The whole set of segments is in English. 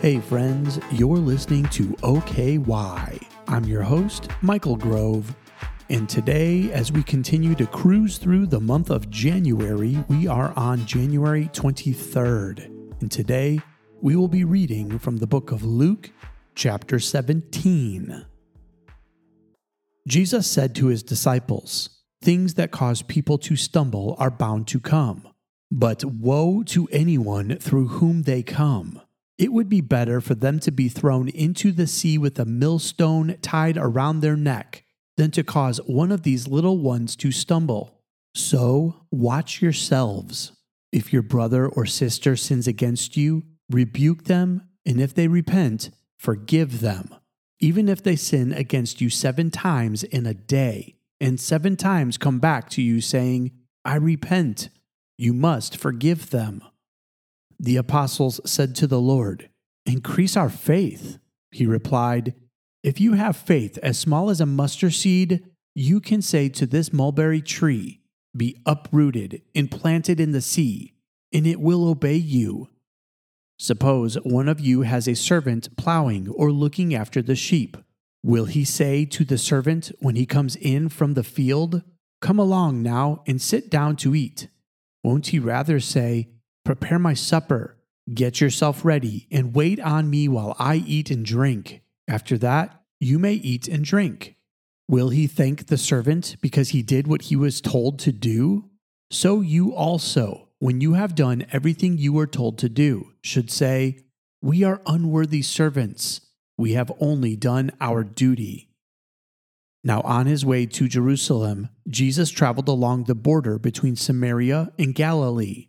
Hey, friends, you're listening to OKY. I'm your host, Michael Grove. And today, as we continue to cruise through the month of January, we are on January 23rd. And today, we will be reading from the book of Luke, chapter 17. Jesus said to his disciples, Things that cause people to stumble are bound to come, but woe to anyone through whom they come. It would be better for them to be thrown into the sea with a millstone tied around their neck than to cause one of these little ones to stumble. So watch yourselves. If your brother or sister sins against you, rebuke them, and if they repent, forgive them. Even if they sin against you seven times in a day, and seven times come back to you saying, I repent, you must forgive them. The apostles said to the Lord, Increase our faith. He replied, If you have faith as small as a mustard seed, you can say to this mulberry tree, Be uprooted and planted in the sea, and it will obey you. Suppose one of you has a servant plowing or looking after the sheep. Will he say to the servant when he comes in from the field, Come along now and sit down to eat? Won't he rather say, Prepare my supper, get yourself ready, and wait on me while I eat and drink? After that, you may eat and drink. Will he thank the servant because he did what he was told to do? So you also, when you have done everything you were told to do, should say, We are unworthy servants. We have only done our duty. Now, on his way to Jerusalem, Jesus traveled along the border between Samaria and Galilee.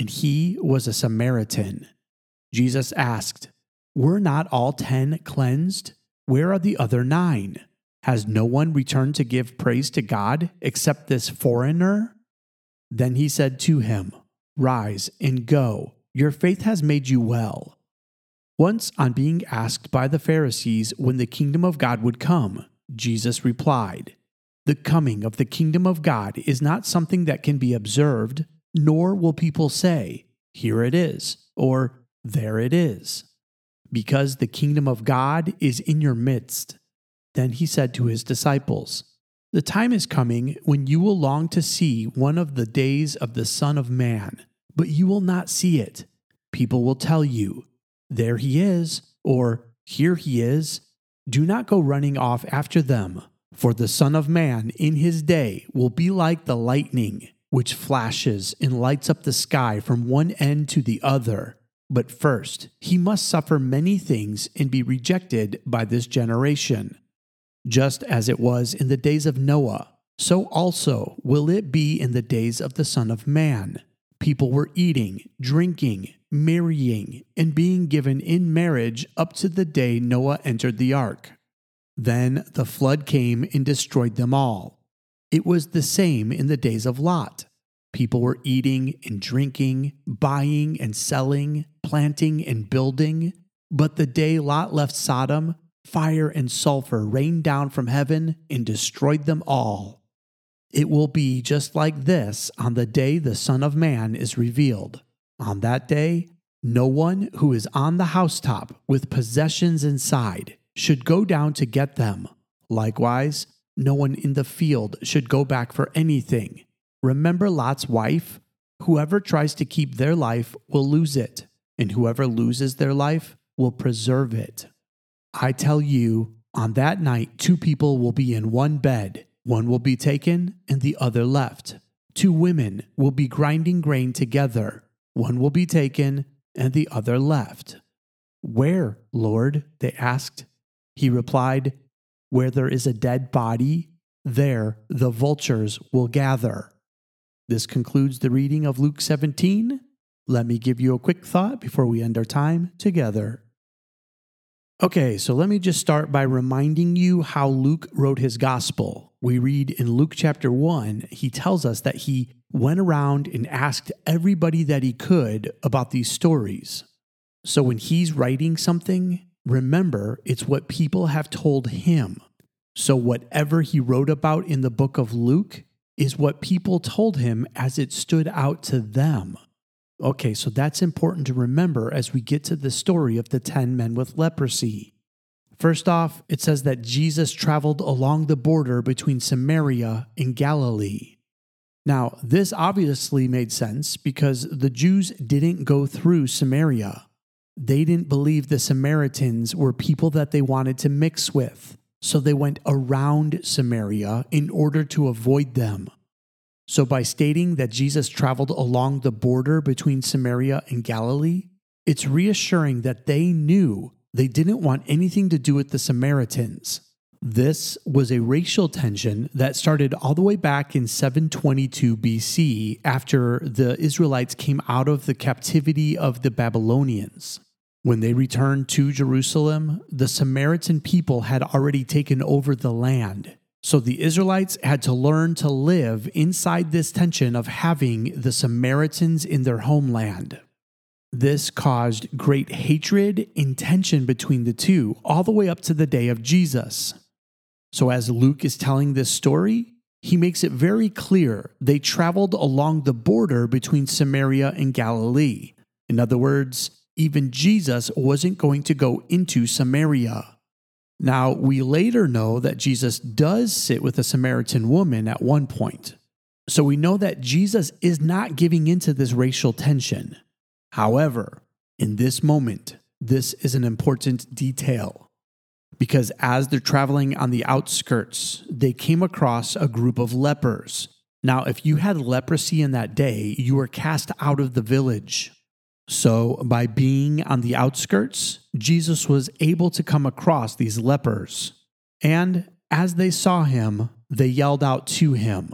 and he was a Samaritan. Jesus asked, Were not all ten cleansed? Where are the other nine? Has no one returned to give praise to God except this foreigner? Then he said to him, Rise and go. Your faith has made you well. Once, on being asked by the Pharisees when the kingdom of God would come, Jesus replied, The coming of the kingdom of God is not something that can be observed, nor will people say, Here it is, or There it is, because the kingdom of God is in your midst. Then he said to his disciples, The time is coming when you will long to see one of the days of the Son of Man, but you will not see it. People will tell you, There he is, or Here he is. Do not go running off after them, for the Son of Man in his day will be like the lightning, which flashes and lights up the sky from one end to the other. But first, he must suffer many things and be rejected by this generation. Just as it was in the days of Noah, so also will it be in the days of the Son of Man. People were eating, drinking, marrying, and being given in marriage up to the day Noah entered the ark. Then the flood came and destroyed them all. It was the same in the days of Lot. People were eating and drinking, buying and selling, planting and building. But the day Lot left Sodom, fire and sulfur rained down from heaven and destroyed them all. It will be just like this on the day the Son of Man is revealed. On that day, no one who is on the housetop with possessions inside should go down to get them. Likewise, no one in the field should go back for anything. Remember Lot's wife? Whoever tries to keep their life will lose it, and whoever loses their life will preserve it. I tell you, on that night, two people will be in one bed. One will be taken and the other left. Two women will be grinding grain together. One will be taken and the other left. Where, Lord? they asked. He replied, Where there is a dead body, there the vultures will gather. This concludes the reading of Luke 17. Let me give you a quick thought before we end our time together. Okay, so let me just start by reminding you how Luke wrote his gospel. We read in Luke chapter 1, he tells us that he went around and asked everybody that he could about these stories. So when he's writing something, remember it's what people have told him. So whatever he wrote about in the book of Luke is what people told him as it stood out to them. Okay, so that's important to remember as we get to the story of the 10 men with leprosy. First off, it says that Jesus traveled along the border between Samaria and Galilee. Now, this obviously made sense because the Jews didn't go through Samaria. They didn't believe the Samaritans were people that they wanted to mix with, so they went around Samaria in order to avoid them. So, by stating that Jesus traveled along the border between Samaria and Galilee, it's reassuring that they knew they didn't want anything to do with the Samaritans. This was a racial tension that started all the way back in 722 BC after the Israelites came out of the captivity of the Babylonians. When they returned to Jerusalem, the Samaritan people had already taken over the land so the Israelites had to learn to live inside this tension of having the Samaritans in their homeland. This caused great hatred and tension between the two, all the way up to the day of Jesus. So, as Luke is telling this story, he makes it very clear they traveled along the border between Samaria and Galilee. In other words, even Jesus wasn't going to go into Samaria. Now, we later know that Jesus does sit with a Samaritan woman at one point. So we know that Jesus is not giving into this racial tension. However, in this moment, this is an important detail because as they're traveling on the outskirts, they came across a group of lepers. Now, if you had leprosy in that day, you were cast out of the village. So, by being on the outskirts, Jesus was able to come across these lepers. And as they saw him, they yelled out to him,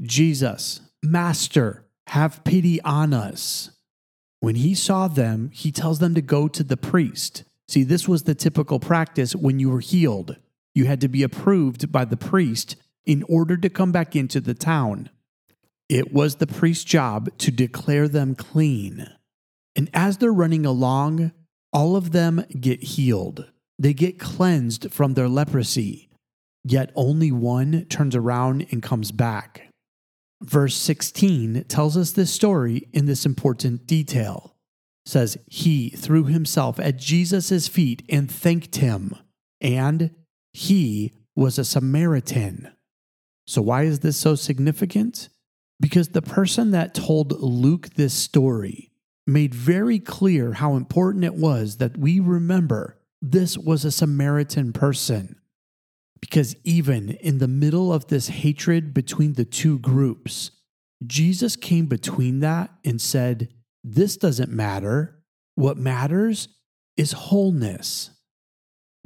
Jesus, Master, have pity on us. When he saw them, he tells them to go to the priest. See, this was the typical practice when you were healed. You had to be approved by the priest in order to come back into the town. It was the priest's job to declare them clean. And as they're running along, all of them get healed. They get cleansed from their leprosy. Yet only one turns around and comes back. Verse 16 tells us this story in this important detail. It says, He threw himself at Jesus' feet and thanked him, and he was a Samaritan. So, why is this so significant? Because the person that told Luke this story made very clear how important it was that we remember this was a Samaritan person. Because even in the middle of this hatred between the two groups, Jesus came between that and said, This doesn't matter. What matters is wholeness.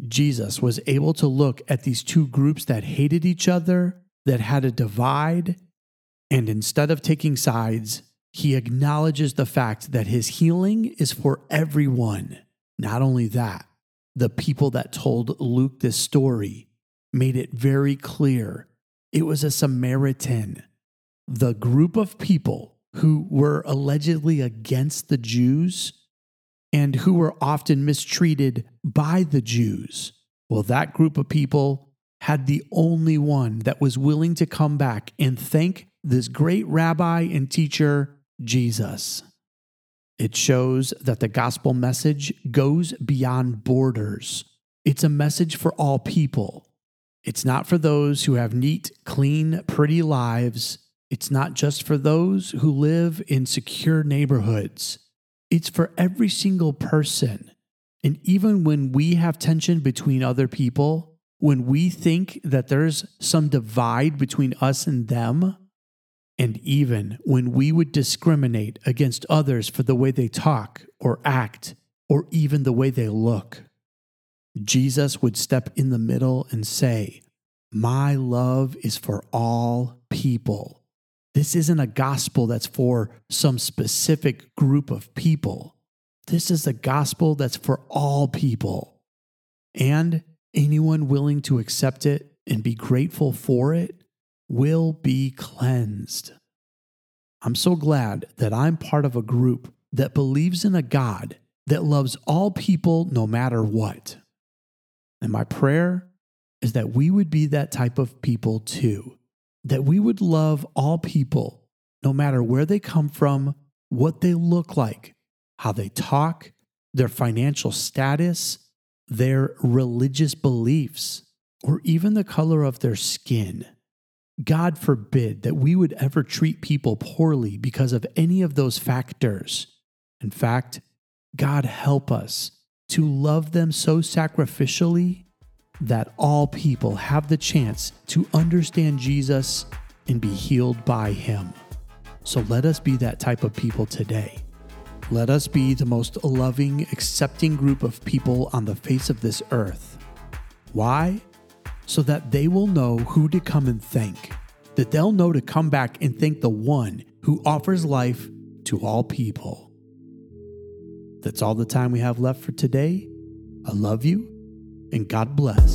Jesus was able to look at these two groups that hated each other, that had a divide, and instead of taking sides, he acknowledges the fact that his healing is for everyone. Not only that, the people that told Luke this story made it very clear it was a Samaritan. The group of people who were allegedly against the Jews and who were often mistreated by the Jews. Well, that group of people had the only one that was willing to come back and thank this great rabbi and teacher Jesus. It shows that the gospel message goes beyond borders. It's a message for all people. It's not for those who have neat, clean, pretty lives. It's not just for those who live in secure neighborhoods. It's for every single person. And even when we have tension between other people, when we think that there's some divide between us and them, and even when we would discriminate against others for the way they talk or act or even the way they look, Jesus would step in the middle and say, My love is for all people. This isn't a gospel that's for some specific group of people. This is a gospel that's for all people. and anyone willing to accept it and be grateful for it will be cleansed. I'm so glad that I'm part of a group that believes in a God that loves all people no matter what. And my prayer is that we would be that type of people too, that we would love all people no matter where they come from, what they look like, how they talk, their financial status, their religious beliefs, or even the color of their skin. God forbid that we would ever treat people poorly because of any of those factors. In fact, God help us to love them so sacrificially that all people have the chance to understand Jesus and be healed by Him. So let us be that type of people today. Let us be the most loving, accepting group of people on the face of this earth. Why? So that they will know who to come and thank, that they'll know to come back and thank the one who offers life to all people. That's all the time we have left for today. I love you, and God bless.